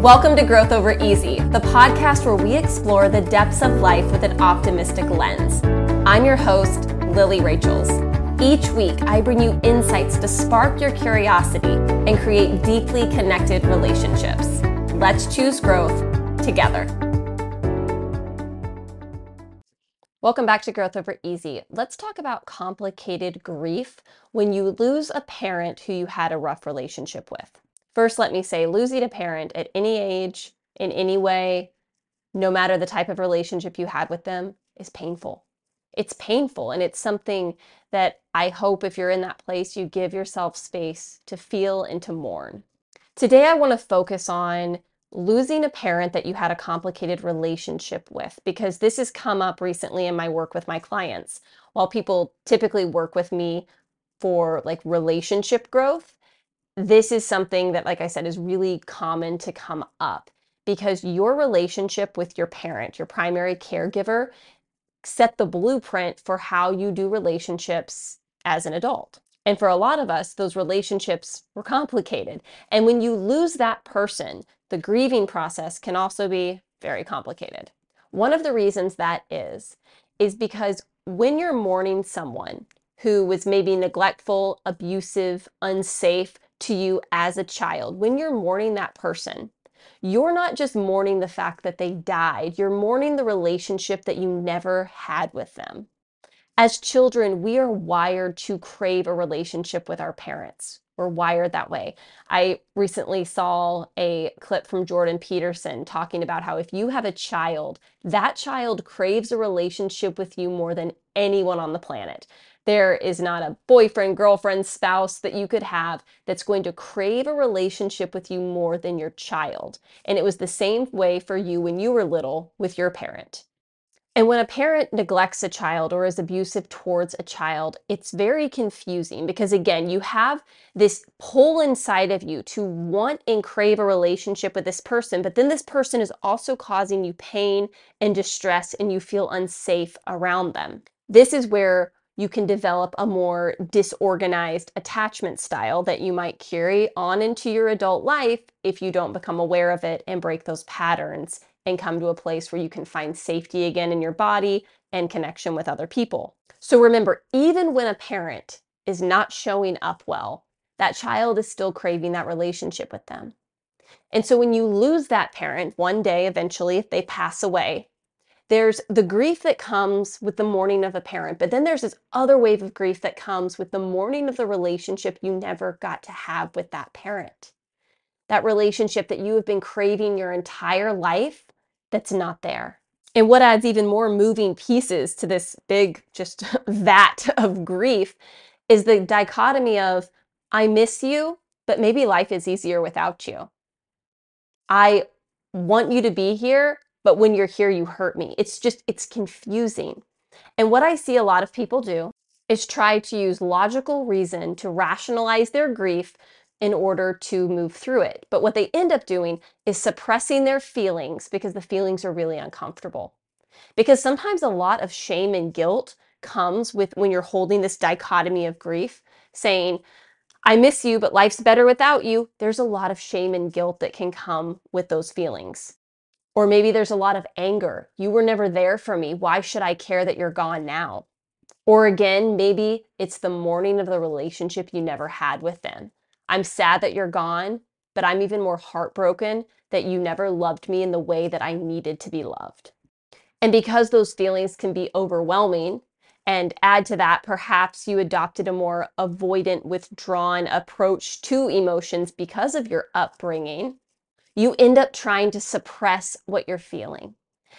Welcome to Growth Over Easy, the podcast where we explore the depths of life with an optimistic lens. I'm your host, Lilly Rachels. Each week, I bring you insights to spark your curiosity and create deeply connected relationships. Let's choose growth together. Welcome back to Growth Over Easy. Let's talk about complicated grief when you lose a parent who you had a rough relationship with. First, let me say losing a parent at any age, in any way, no matter the type of relationship you had with them, is painful. It's painful, and it's something that I hope if you're in that place, you give yourself space to feel and to mourn. Today, I want to focus on losing a parent that you had a complicated relationship with because this has come up recently in my work with my clients. While people typically work with me for like relationship growth, this is something that, like I said, is really common to come up because your relationship with your parent, your primary caregiver, set the blueprint for how you do relationships as an adult. And for a lot of us, those relationships were complicated. And when you lose that person, the grieving process can also be very complicated. One of the reasons that is, is because when you're mourning someone who was maybe neglectful, abusive, unsafe to you as a child, when you're mourning that person, you're not just mourning the fact that they died, you're mourning the relationship that you never had with them. As children, we are wired to crave a relationship with our parents. We're wired that way. I recently saw a clip from Jordan Peterson talking about how if you have a child, that child craves a relationship with you more than anyone on the planet. There is not a boyfriend, girlfriend, spouse that you could have that's going to crave a relationship with you more than your child. And it was the same way for you when you were little with your parent. And when a parent neglects a child or is abusive towards a child, it's very confusing because, again, you have this pull inside of you to want and crave a relationship with this person, but then this person is also causing you pain and distress and you feel unsafe around them. This is where you can develop a more disorganized attachment style that you might carry on into your adult life if you don't become aware of it and break those patterns and come to a place where you can find safety again in your body and connection with other people. So remember, even when a parent is not showing up well, that child is still craving that relationship with them. And so when you lose that parent one day, eventually, if they pass away, there's the grief that comes with the mourning of a parent, but then there's this other wave of grief that comes with the mourning of the relationship you never got to have with that parent. That relationship that you have been craving your entire life that's not there. And what adds even more moving pieces to this big, just vat of grief is the dichotomy of, I miss you, but maybe life is easier without you. I want you to be here, but when you're here, you hurt me. It's just, it's confusing. And what I see a lot of people do is try to use logical reason to rationalize their grief in order to move through it. But what they end up doing is suppressing their feelings because the feelings are really uncomfortable. Because sometimes a lot of shame and guilt comes with when you're holding this dichotomy of grief, saying, I miss you, but life's better without you. There's a lot of shame and guilt that can come with those feelings. Or maybe there's a lot of anger. You were never there for me. Why should I care that you're gone now? Or again, maybe it's the mourning of the relationship you never had with them. I'm sad that you're gone, but I'm even more heartbroken that you never loved me in the way that I needed to be loved. And because those feelings can be overwhelming, and add to that, perhaps you adopted a more avoidant, withdrawn approach to emotions because of your upbringing, you end up trying to suppress what you're feeling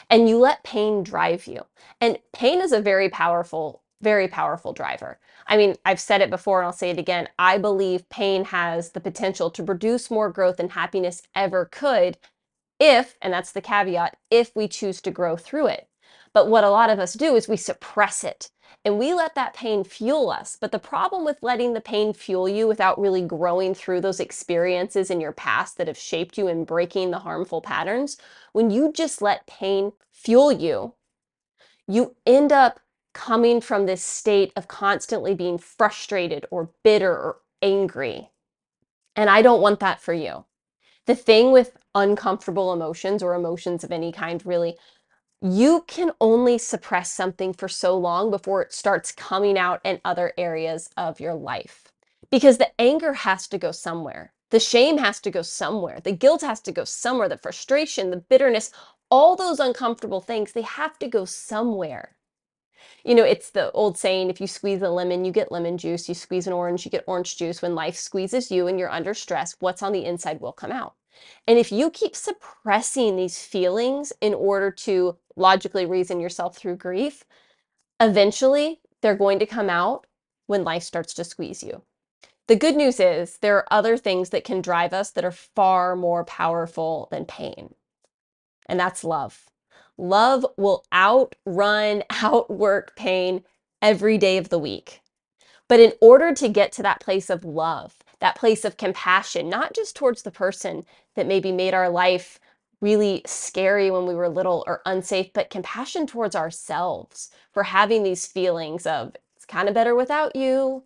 and you let pain drive you. And pain is a very powerful very powerful driver. I mean, I've said it before and I'll say it again. I believe pain has the potential to produce more growth and happiness ever could if, and that's the caveat, if we choose to grow through it. But what a lot of us do is we suppress it and we let that pain fuel us. But the problem with letting the pain fuel you without really growing through those experiences in your past that have shaped you and breaking the harmful patterns, when you just let pain fuel you, you end up coming from this state of constantly being frustrated or bitter or angry. And I don't want that for you. The thing with uncomfortable emotions or emotions of any kind, really, you can only suppress something for so long before it starts coming out in other areas of your life. Because the anger has to go somewhere. The shame has to go somewhere. The guilt has to go somewhere. The frustration, the bitterness, all those uncomfortable things, they have to go somewhere. You know, it's the old saying if you squeeze a lemon, you get lemon juice. You squeeze an orange, you get orange juice. When life squeezes you and you're under stress, what's on the inside will come out. And if you keep suppressing these feelings in order to logically reason yourself through grief, eventually they're going to come out when life starts to squeeze you. The good news is there are other things that can drive us that are far more powerful than pain, and that's love. Love will outrun, outwork pain every day of the week. But in order to get to that place of love, that place of compassion, not just towards the person that maybe made our life really scary when we were little or unsafe, but compassion towards ourselves for having these feelings of it's kind of better without you.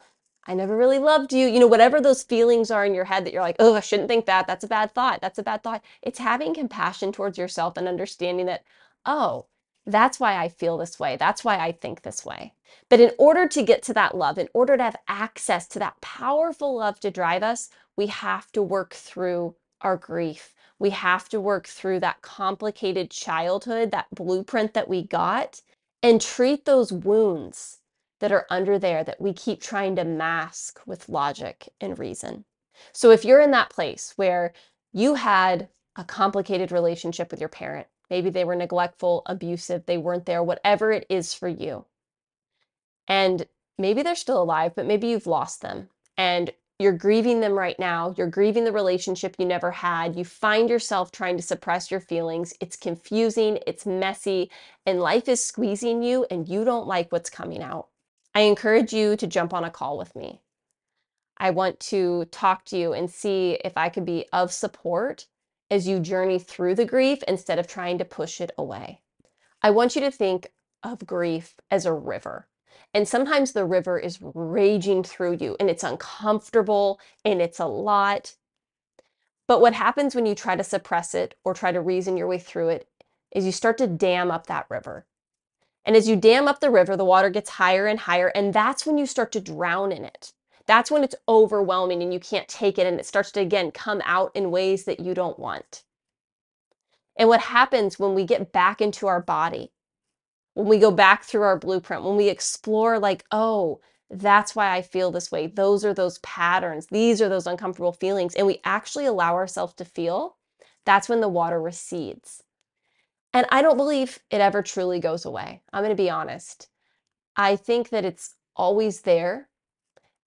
I never really loved you. You know, whatever those feelings are in your head that you're like, oh, I shouldn't think that. That's a bad thought. That's a bad thought. It's having compassion towards yourself and understanding that, oh, that's why I feel this way. That's why I think this way. But in order to get to that love, in order to have access to that powerful love to drive us, we have to work through our grief. We have to work through that complicated childhood, that blueprint that we got, and treat those wounds that are under there that we keep trying to mask with logic and reason. So if you're in that place where you had a complicated relationship with your parent, maybe they were neglectful, abusive, they weren't there, whatever it is for you, and maybe they're still alive, but maybe you've lost them and you're grieving them right now. You're grieving the relationship you never had. You find yourself trying to suppress your feelings. It's confusing, it's messy, and life is squeezing you, and you don't like what's coming out. I encourage you to jump on a call with me. I want to talk to you and see if I could be of support as you journey through the grief instead of trying to push it away. I want you to think of grief as a river. And sometimes the river is raging through you and it's uncomfortable and it's a lot. But what happens when you try to suppress it or try to reason your way through it is you start to dam up that river. And as you dam up the river, the water gets higher and higher, and that's when you start to drown in it. That's when it's overwhelming and you can't take it, and it starts to again come out in ways that you don't want. And what happens when we get back into our body, when we go back through our blueprint, when we explore, like, oh, that's why I feel this way. Those are those patterns. These are those uncomfortable feelings. And we actually allow ourselves to feel, that's when the water recedes. And I don't believe it ever truly goes away. I'm going to be honest. I think that it's always there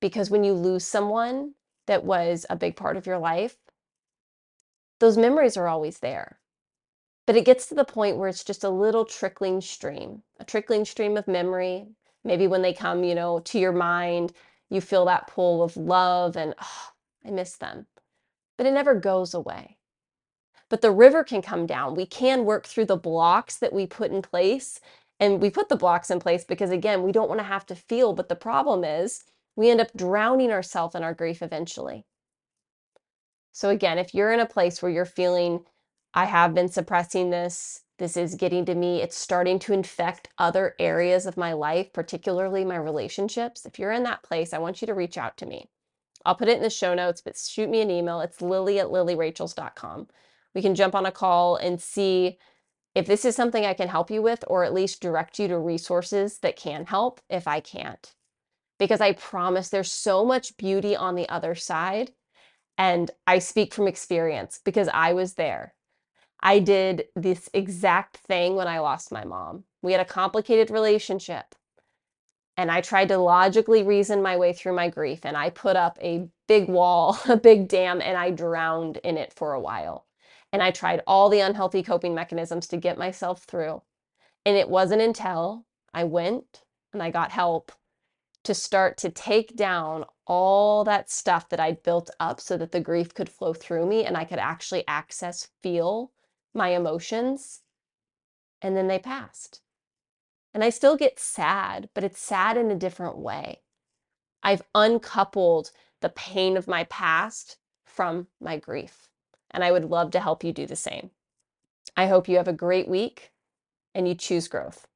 because when you lose someone that was a big part of your life, those memories are always there. But it gets to the point where it's just a little trickling stream, a trickling stream of memory. Maybe when they come, you know, to your mind, you feel that pull of love and, oh, I miss them. But it never goes away but the river can come down. We can work through the blocks that we put in place. And we put the blocks in place because, again, we don't want to have to feel. But the problem is we end up drowning ourselves in our grief eventually. So, again, if you're in a place where you're feeling, I have been suppressing this, this is getting to me, it's starting to infect other areas of my life, particularly my relationships. If you're in that place, I want you to reach out to me. I'll put it in the show notes, but shoot me an email. It's lilly at lillyrachels.com we can jump on a call and see if this is something I can help you with, or at least direct you to resources that can help if I can't. Because I promise there's so much beauty on the other side. And I speak from experience because I was there. I did this exact thing when I lost my mom. We had a complicated relationship. And I tried to logically reason my way through my grief. And I put up a big wall, a big dam, and I drowned in it for a while. And I tried all the unhealthy coping mechanisms to get myself through. And it wasn't until I went and I got help to start to take down all that stuff that I'd built up so that the grief could flow through me and I could actually access, feel my emotions. And then they passed. And I still get sad, but it's sad in a different way. I've uncoupled the pain of my past from my grief. and I would love to help you do the same. I hope you have a great week and you choose growth.